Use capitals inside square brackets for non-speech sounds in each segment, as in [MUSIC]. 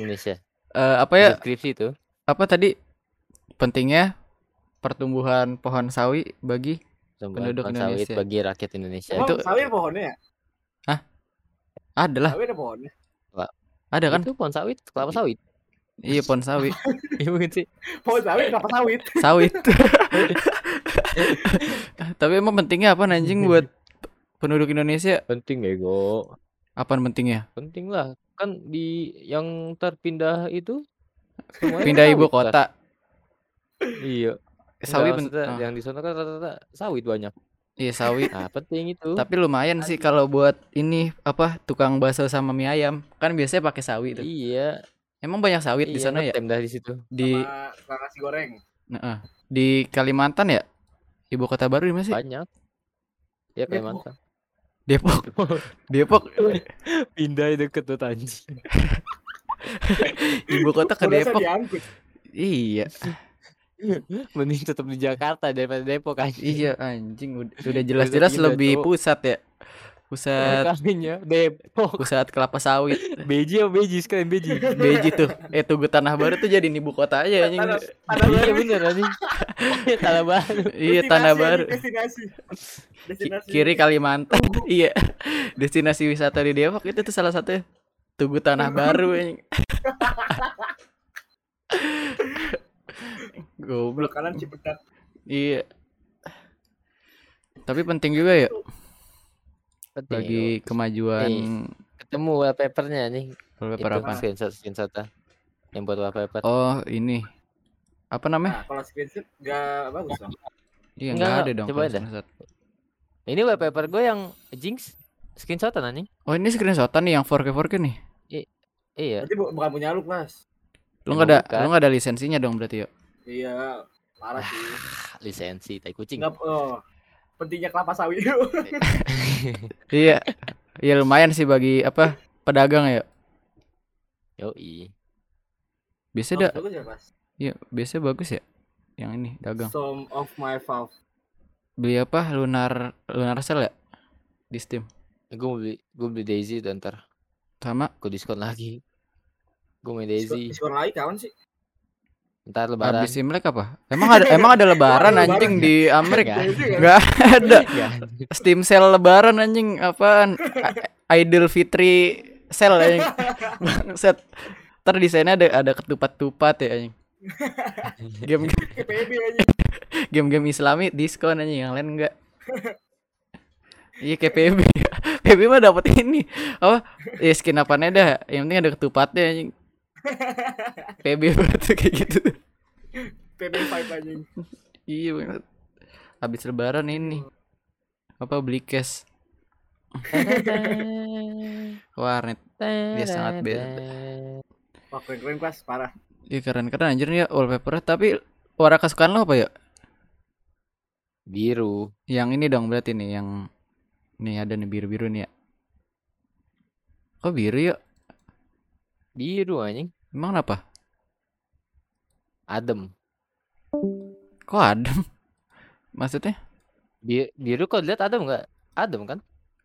Indonesia. Eh, apa ya? Deskripsi itu. Apa tadi pentingnya pertumbuhan pohon sawi bagi Tumbuhan Penduduk pohon sawit Indonesia. bagi rakyat Indonesia. Emang itu sawi pohonnya ya? ada lah, Sawi ada pohonnya. ada kan? Itu pohon sawit, kelapa sawit. Iya pohon sawi, [LAUGHS] Iya bukan sih. Pohon sawi kenapa sawit? [LAUGHS] sawit. [LAUGHS] Tapi emang pentingnya apa anjing buat penduduk Indonesia? Penting bego. Apaan pentingnya? Penting lah. Kan di yang terpindah itu semuanya Pindah ibu sawit kan? kota. Iya. Sawi Enggak, pen- maksudnya ah, yang di sana kan rata-rata sawit banyak. Iya sawi. Nah, penting itu. Tapi lumayan sih kalau buat ini apa tukang bakso sama mie ayam. Kan biasanya pakai sawi tuh. Iya, Emang banyak sawit di iya sana ya? dah di situ. Di Sama nasi goreng. Nah, ah. di Kalimantan ya? Ibu kota baru di mana sih? Banyak. Ya Depok. Kalimantan. Depok. Depok. Pindah deket tuh anjing. [LAUGHS] Ibu kota ke Depok. Iya. Mending tetap di Jakarta daripada Depok anjing. Iya anjing ud- udah jelas-jelas lebih Cok. pusat ya. Pusat Makanya Depok. pusat kelapa sawit. Beji apa Beji sekalian Beji. Beji tuh. Eh Tugu Tanah Baru tuh jadi ibu kota aja anjing. Tanah, tanah Iya baru. bener anjing. Tanah baru. Iya [LAUGHS] Tanah Baru. Destinasi. Destinasi. Kiri Kalimantan. [LAUGHS] iya. Destinasi wisata di Depok itu tuh salah satu Tugu Tanah Baru. [LAUGHS] Goblok. Kanan Cipedak. Iya. Tapi penting juga ya Penting. bagi kemajuan Ketemu wallpapernya nih. wallpaper apa? Screenshot screenshot yang buat wallpaper. Oh, ini. Apa namanya? Nah, kalau screenshot nggak bagus dong. Iya, Enggak, enggak ada dong. Coba ada. Ini wallpaper gue yang Jinx screenshotan anjing. Oh, ini screenshotan nih yang 4K 4K nih. Iya. Berarti bu- bukan punya lu, Mas. Lu enggak ada Bukan. lu enggak ada lisensinya dong berarti ya? Iya, parah sih. Lisensi tai kucing. Nggak, oh, pentingnya kelapa sawit. [LAUGHS] iya. Iya lumayan sih bagi apa? Pedagang ya. Biasa ada Bagus ya, Mas. iya, biasa bagus ya. Yang ini dagang. Some of my valve. Beli apa? Lunar Lunar Cell ya? Di Steam. Gue mau beli gue beli Daisy dan ntar Sama gue diskon lagi. Gue main Daisy. diskon lagi kawan sih? Ntar lebaran. habis Imlek apa? Emang ada emang ada [LAUGHS] lebaran anjing di Amerika? Enggak [LAUGHS] ada. Steam sale lebaran anjing apaan? Idul Fitri sale anjing. [LAUGHS] Bangsat. Ntar desainnya ada ada ketupat-tupat ya anjing. Game PB aja. Game-game Islami diskon anjing yang lain enggak. Iya kayak PB. [LAUGHS] PB mah dapat ini. Apa? Ya skin apanya dah. Yang penting ada ketupatnya anjing. [LAUGHS] PB banget tuh kayak gitu. PB 5 aja. Iya banget. Habis lebaran ini. Apa beli cash [LAUGHS] warnet. Dia sangat beda. Wah, keren-keren kelas, parah. Iya keren-keren anjir nih ya wallpaper tapi warna kesukaan lo apa ya? Biru. Yang ini dong berarti nih yang nih ada nih biru-biru nih ya. Kok biru ya? Biru anjing. Emang kenapa? Adem. Kok adem? [LAUGHS] Maksudnya? Bi- biru kok lihat adem nggak? Adem kan?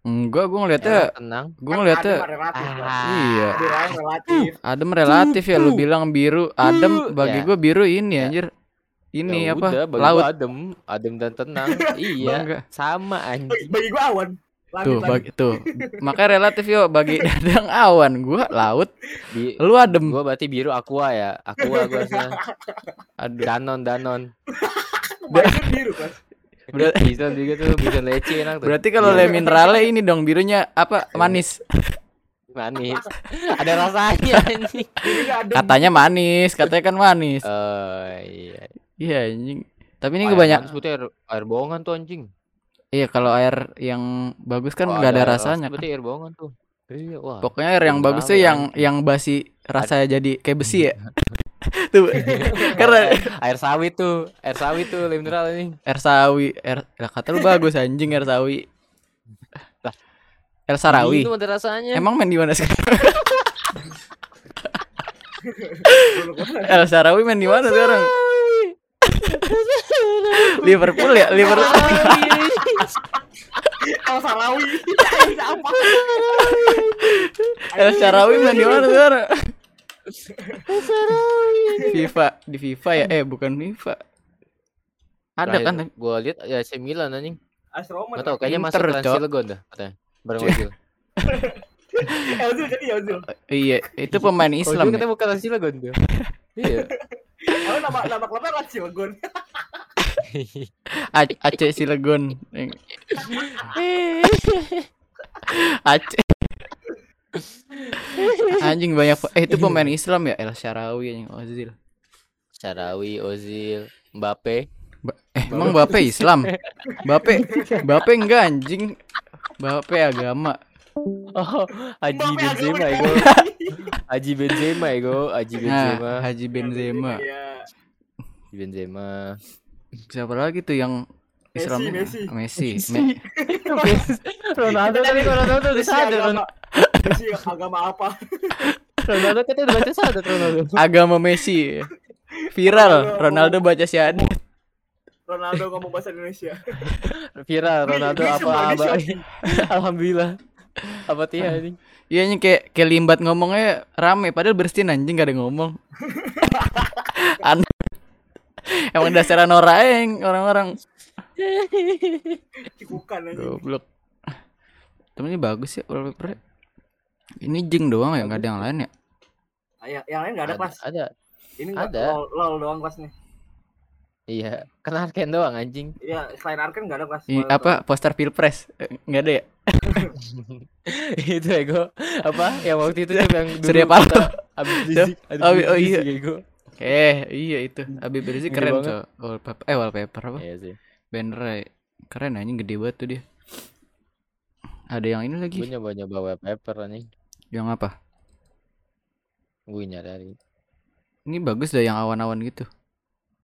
Enggak, gue ngeliatnya, Enak, tenang. gue Kan ngeliatnya adem relatif, Mas. iya. Adem relatif. Adem relatif ya, lu Uh, bilang biru, adem bagi Ya. gue biru ini Ya. anjir. Ini Ya apa? udah, bagi Laut. gua adem, adem dan tenang. [LAUGHS] iya, Enggak. sama anjing. bagi gua awan. Langit, Tuh, langit. bagi tuh. Makanya relatif yo bagi [LAUGHS] dadang awan, gua laut, Bi- lu adem. gua berarti biru aqua ya. Aqua gua sekarang. Aduh. Danon, danon. [LAUGHS] Biru, Mas. Ber- Bisa juga tuh, bisa lece enak tuh. berarti kalau le Iya. mineralnya ini dong birunya apa? Manis. manis. Ada rasanya anjing. Katanya manis, katanya kan manis. Oh iya. Iya anjing. Tapi ini Air kebanyak manis berarti air, air bohongan tuh anjing. Iya, kalau air yang bagus kan nggak ada air rasanya kan. Berarti air bohongan tuh. Iya, wah. Pokoknya air yang bagus tuh ya, yang yang basi rasanya jadi kayak besi ya. [LAUGHS] tuh. [LAUGHS] Karena air sawit tuh, air sawit tuh mineral ini. air sawi, air lah kata lu bagus anjing air sawi. Lah. Air sarawi. Itu ada rasanya. Emang main di mana sekarang? [LAUGHS] El Sarawi main di mana sekarang? Liverpool ya, Liverpool. [LAUGHS] Al Sarawi. [LAUGHS] El Sarawi main di mana sekarang? FIFA di FIFA ya eh bukan FIFA ada Terakhir kan Gua lihat ya AC Milan anjing. AS Roma. Tahu kayaknya masuk Inter, Trans Cok. Cilegon dah katanya. Bareng. Ozil. [LAUGHS] Eh, Ozil jadi ya Ozil. iya itu pemain Islam Ozil ya? bukan Trans Cilegon tuh. Iya. Oh, nama nama klubnya kan Cilegon. [LAUGHS] Aceh Cilegon [LAUGHS] Aceh. Anjing banyak eh itu pemain Islam ya? El Sharawi anjing Ozil. Syarawi, Ozil, Mbappe. Ba- eh emang Bape Islam? Bape Bape enggak anjing? Bape agama Oh, Haji Mbappe Benzema agama ya go. Haji Benzema ya go. Haji Benzema. nah Haji Benzema Iya. Haji Benzema. siapa lagi tuh yang Messi, Islam Messi. Messi Me- [LAUGHS] Ronaldo tapi Ronaldo tuh udah Messi sadar. agama. Messi agama apa? [LAUGHS] Ronaldo katanya udah baca sadar Ronaldo. agama Messi viral Ronaldo baca syahadat Ronaldo ngomong bahasa Indonesia. Viral Ronaldo apa apa. [LAUGHS] Alhamdulillah. Apa tiha ini? Iya anjing kayak kayak limbat ngomongnya rame padahal bersihin anjing gak ada ngomong. [LAUGHS] Aneh. Emang dasar Nora yang orang-orang Cikukan aja. goblok. Temennya bagus ya wallpaper. Ini jing doang ya nggak ada yang lain ya. Ah, Yang, yang lain nggak ada Ada, kelas. ada. Ini ada. lol, lol doang kelasnya. Iya, kan Arken doang anjing. Iya, selain Arken nggak ada kelas. Ini apa poster pilpres Eh, nggak ada ya? [LAUGHS] itu ego apa yang waktu itu tuh yang dulu Surya Paloh. Habib Rizik Habib Oh, oh, iya. ego Eh iya itu. Habib Rizik keren tuh. Wallpaper eh wallpaper apa? iya sih Banner keren anjing gede banget tuh dia. Ada yang ini lagi. gue nyoba nyoba wallpaper anjing Yang apa? gue nyari Ini bagus dah yang awan-awan gitu.